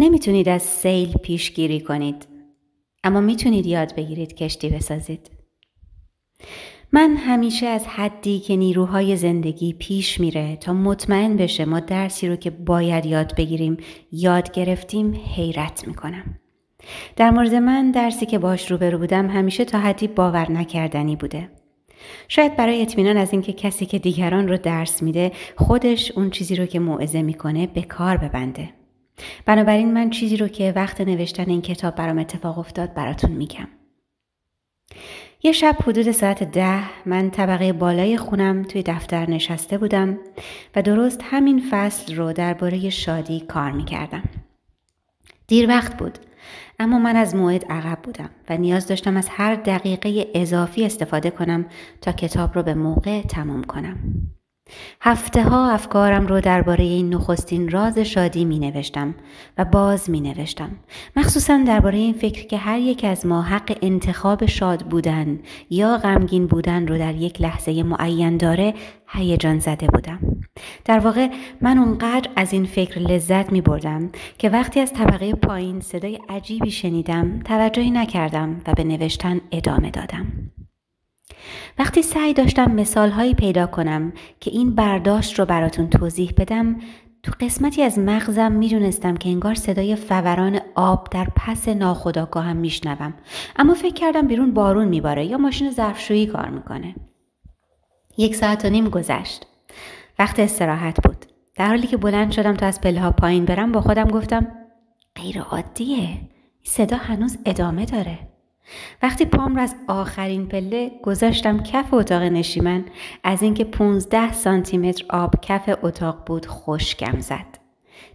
نمی‌تونید از سیل پیشگیری کنید. اما می‌تونید یاد بگیرید کشتی بسازید. من همیشه از حدی که نیروهای زندگی پیش میره تا مطمئن بشه ما درسی رو که باید یاد بگیریم یاد گرفتیم حیرت می‌کنم. در مورد من درسی که باش روبرو بودم همیشه تا حدی باور نکردنی بوده. شاید برای اطمینان از اینکه کسی که دیگران رو درس میده خودش اون چیزی رو که موعظه می‌کنه به کار ببنده. بنابراین من چیزی رو که وقت نوشتن این کتاب برام اتفاق افتاد براتون میگم یه شب حدود ساعت ده من طبقه بالای خونم توی دفتر نشسته بودم و درست همین فصل رو درباره شادی کار می‌کردم. دیر وقت بود اما من از موعد عقب بودم و نیاز داشتم از هر دقیقه اضافی استفاده کنم تا کتاب رو به موقع تمام کنم. هفته ها افکارم رو درباره این نخستین راز شادی می نوشتم و باز می نوشتم. مخصوصا درباره این فکر که هر یک از ما حق انتخاب شاد بودن یا غمگین بودن رو در یک لحظه معین داره هیجان زده بودم. در واقع من اونقدر از این فکر لذت می بردم که وقتی از طبقه پایین صدای عجیبی شنیدم توجهی نکردم و به نوشتن ادامه دادم. وقتی سعی داشتم مثالهایی پیدا کنم که این برداشت رو براتون توضیح بدم تو قسمتی از مغزم می‌دونستم که انگار صدای فوران آب در پس ناخداگاهم میشنوم. اما فکر کردم بیرون بارون میباره یا ماشین ظرفشویی کار می‌کنه. یک ساعت و نیم گذشت. وقت استراحت بود. در حالی که بلند شدم تا از پله ها پایین برم با خودم گفتم غیر عادیه صدا هنوز ادامه داره. وقتی پام را از آخرین پله گذاشتم کف اتاق نشیمن از اینکه 15 سانتی متر آب کف اتاق بود خشکم زد.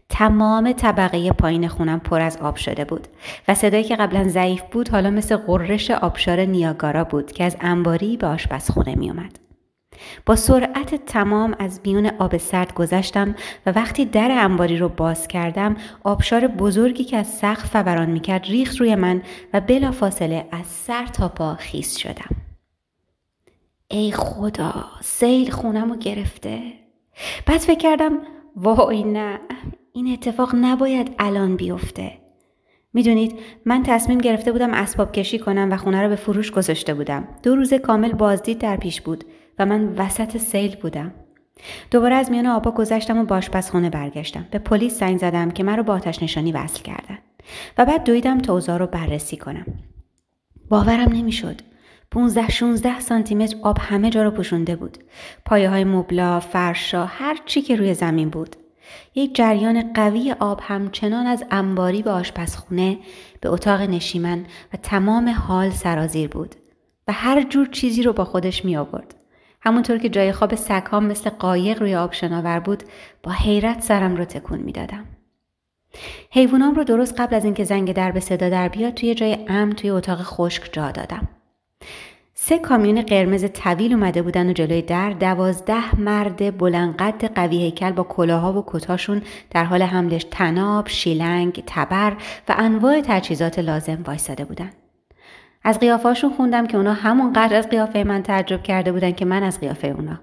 تمام طبقه پایین خونم پر از آب شده بود و صدایی که قبلا ضعیف بود حالا مثل قررش آبشار نیاگارا بود که از انباری به آشپزخونه می اومد. با سرعت تمام از میون آب سرد گذشتم و وقتی در انباری رو باز کردم آبشار بزرگی که از سقف فوران می‌کرد ریخت روی من و بلا فاصله از سر تا پا خیس شدم. ای خدا سیل خونم رو گرفته؟ بعد فکر کردم وای نه این اتفاق نباید الان بیفته. می‌دونید من تصمیم گرفته بودم اسباب کشی کنم و خونه رو به فروش گذاشته بودم. دو روز کامل بازدید در پیش بود. و من وسط سیل بودم. دوباره از میان آبا گذشتم و باشپزخونه برگشتم. به پلیس زنگ زدم که من رو با آتش نشانی وصل کردن. و بعد دویدم تا اوضاع رو بررسی کنم. باورم نمی‌شد. 15 16 سانتی متر آب همه جا رو پوشونده بود. پایه های مبلا، فرشا، هر چی که روی زمین بود. یک جریان قوی آب همچنان از انباری به آشپزخونه به اتاق نشیمن و تمام حال سرازیر بود و هر جور چیزی رو با خودش می آورد. همونطور که جای خواب سگهام مثل قایق روی آب شناور بود با حیرت سرم رو تکون می‌دادم حیوانام رو درست قبل از اینکه زنگ در به صدا در بیاد توی جای امن توی اتاق خشک جا دادم سه کامیون قرمز طویل اومده بودن و جلوی در دوازده مرد بلندقد قوی هیکل با کلاها و کتاشون در حال حملش تناب، شیلنگ، تبر و انواع تجهیزات لازم وایستاده بودن. از قیافاشون خوندم که اونا همون قدر از قیافه من تعجب کرده بودن که من از قیافه اونا.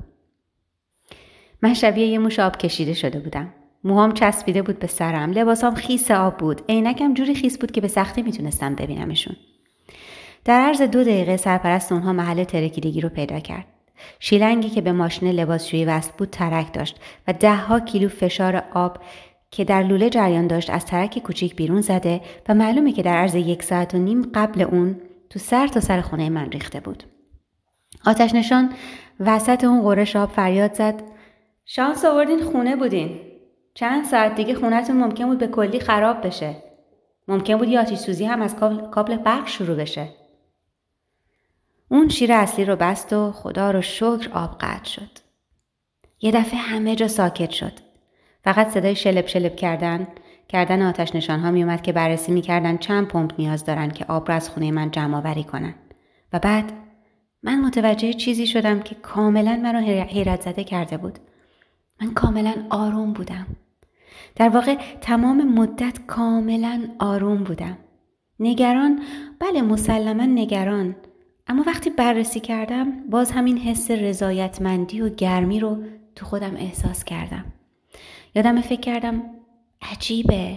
من شبیه یه موش آب کشیده شده بودم. موهام چسبیده بود به سرم. لباسام خیس آب بود. عینکم جوری خیس بود که به سختی می‌تونستم ببینمشون. در عرض دو دقیقه سرپرست اونها محل ترکیدگی رو پیدا کرد. شیلنگی که به ماشین لباسشویی وصل بود ترک داشت و دهها کیلو فشار آب که در لوله جریان داشت از ترک کوچیک بیرون زده و معلومه که در عرض یک ساعت و نیم قبل اون تو سر تا سر خونه من ریخته بود. آتش نشان وسط اون قرش آب فریاد زد شانس آوردین خونه بودین. چند ساعت دیگه خونهتون ممکن بود به کلی خراب بشه. ممکن بود یه آتیش سوزی هم از کابل برق شروع بشه. اون شیر اصلی رو بست و خدا رو شکر آب قطع شد. یه دفعه همه جا ساکت شد. فقط صدای شلب شلب کردن کردن آتش نشان ها می اومد که بررسی می‌کردن چند پمپ نیاز دارن که آب را از خونه من جمع آوری کنن. و بعد من متوجه چیزی شدم که کاملا منو حیرت زده کرده بود. من کاملا آروم بودم. در واقع تمام مدت کاملا آروم بودم. نگران بله مسلما نگران اما وقتی بررسی کردم باز همین حس رضایتمندی و گرمی رو تو خودم احساس کردم. یادم فکر کردم عجیبه.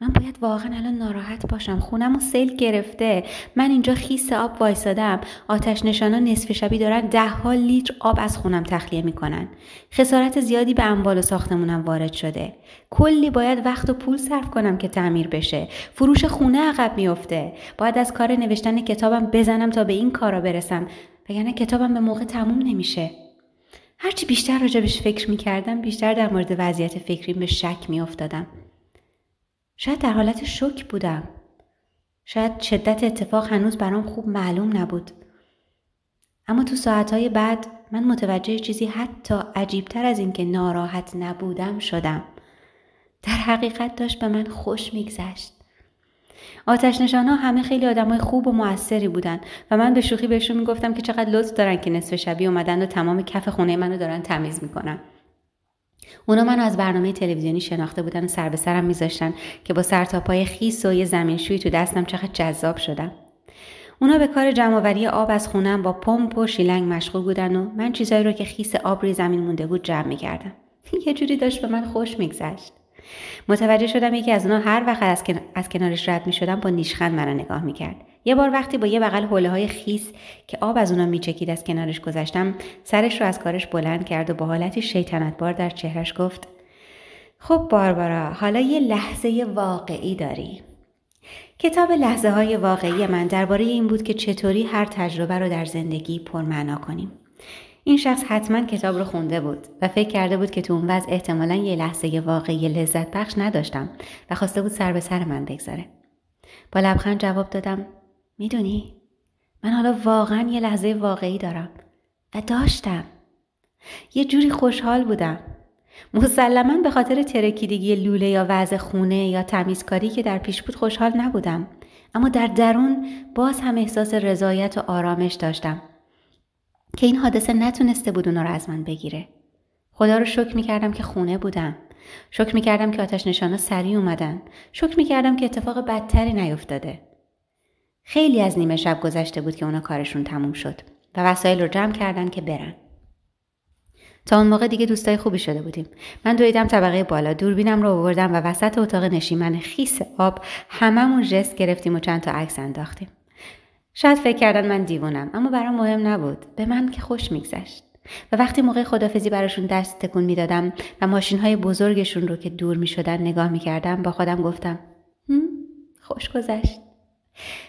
من باید واقعا الان ناراحت باشم. خونم و سیل گرفته. من اینجا خیس آب وایسادم. آتش نشانا نصف شبی دارن ده ها لیتر آب از خونم تخلیه می‌کنن. خسارت زیادی به اموال و ساختمونم وارد شده. کلی باید وقت و پول صرف کنم که تعمیر بشه. فروش خونه عقب میافته. باید از کار نوشتن کتابم بزنم تا به این کارا برسم. وگرنه کتابم به موقع تموم نمیشه. هرچی بیشتر راجبش فکر می‌کردم بیشتر در مورد وضعیت فکریم به شک میافتادم شاید در حالت شک بودم. شاید شدت اتفاق هنوز برام خوب معلوم نبود. اما تو ساعتهای بعد من متوجه چیزی حتی عجیبتر از اینکه ناراحت نبودم شدم. در حقیقت داشت به من خوش میگذشت. آتش نشان ها همه خیلی آدمای خوب و موثری بودن و من به شوخی بهشون می‌گفتم که چقدر لطف دارن که نصف شبی اومدن و تمام کف خونه منو دارن تمیز می‌کنن. اونا منو از برنامه تلویزیونی شناخته بودن و سر به سرم میذاشتن که با سر تا پای خیس و یه زمینشویی تو دستم چقدر جذاب شدم اونا به کار جمعآوری آب از خونم با پمپ و شیلنگ مشغول بودن و من چیزایی رو که خیس آب روی زمین مونده بود جمع می‌کردم. یه جوری داشت به من خوش میگذشت. متوجه شدم یکی از اونا هر وقت از, از کنارش رد می شدم با نیشخند منو نگاه می‌کرد. یه بار وقتی با یه بغل حوله های خیس که آب از اونا میچکید از کنارش گذشتم سرش رو از کارش بلند کرد و با حالتی شیطنتبار در چهرش گفت خب باربارا حالا یه لحظه واقعی داری. کتاب لحظه های واقعی من درباره این بود که چطوری هر تجربه رو در زندگی پرمعنا کنیم. این شخص حتما کتاب رو خونده بود و فکر کرده بود که تو اون وضع احتمالا یه لحظه واقعی لذت بخش نداشتم و خواسته بود سر به سر من بگذاره. با لبخند جواب دادم می‌دونی من حالا واقعا یه لحظه واقعی دارم و داشتم. یه جوری خوشحال بودم. مسلما به خاطر ترکیدگی لوله یا وضع خونه یا تمیزکاری که در پیش بود خوشحال نبودم. اما در درون باز هم احساس رضایت و آرامش داشتم. که این حادثه نتونسته بود اونا رو از من بگیره. خدا رو شکر می‌کردم که خونه بودم. شکر می‌کردم که آتش نشانا سریع اومدن. شکر می‌کردم که اتفاق بدتری نیفتاده. خیلی از نیمه شب گذشته بود که اونا کارشون تموم شد و وسایل رو جمع کردن که برن. تا اون موقع دیگه دوستای خوبی شده بودیم. من دویدم طبقه بالا دوربینم رو آوردم و وسط اتاق نشیمن خیس آب هممون جست گرفتیم و چند تا عکس انداختیم. شاید فکر کردن من دیوونم اما برام مهم نبود. به من که خوش میگذشت. و وقتی موقع خدافزی براشون دست تکون می‌دادم و ماشین های بزرگشون رو که دور می شدن نگاه می کردم با خودم گفتم خوش گذشت.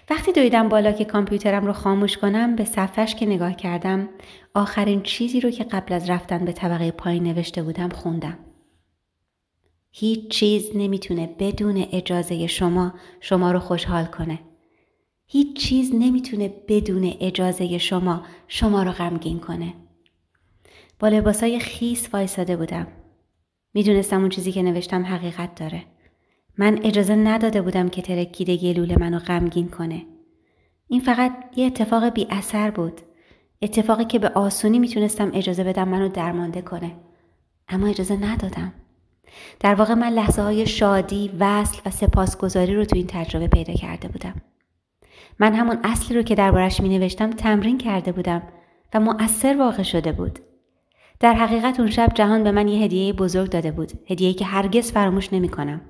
وقتی دویدم بالا که کامپیوترم رو خاموش کنم به صفحش که نگاه کردم آخرین چیزی رو که قبل از رفتن به طبقه پایین نوشته بودم خوندم. هیچ چیز نمی‌تونه بدون اجازه شما شما رو خوشحال کنه. هیچ چیز نمی‌تونه بدون اجازه شما شما رو غمگین کنه. با لباسای خیس وایساده بودم. می‌دونستم اون چیزی که نوشتم حقیقت داره. من اجازه نداده بودم که ترکیدگی لوله منو غمگین کنه. این فقط یه اتفاق بی اثر بود. اتفاقی که به آسونی می‌تونستم اجازه بدم منو درمانده کنه. اما اجازه ندادم. در واقع من لحظه های شادی، وصل و سپاسگزاری رو تو این تجربه پیدا کرده بودم. من همون اصلی رو که دربارش می نوشتم تمرین کرده بودم و مؤثر واقع شده بود. در حقیقت اون شب جهان به من یه هدیه بزرگ داده بود. هدیه‌ای که هرگز فراموش نمی کنم.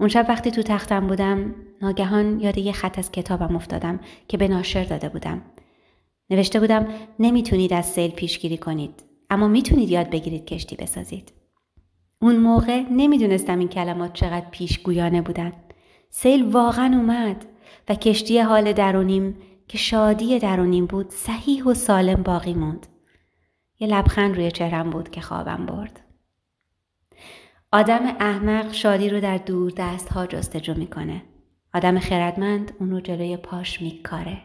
اون شب وقتی تو تختم بودم ناگهان یاد یه خط از کتابم افتادم که به ناشر داده بودم. نوشته بودم نمی‌تونید از سیل پیشگیری کنید اما می‌تونید یاد بگیرید کشتی بسازید. اون موقع نمی‌دونستم این کلمات چقدر پیشگویانه بودن. سیل واقعا اومد. و کشتی حال درونیم که شادی درونیم بود صحیح و سالم باقی موند. یه لبخند روی چهرم بود که خوابم برد. آدم احمق شادی رو در دور دست ها جستجو می‌کنه. آدم خردمند اون رو جلوی پاش میکاره.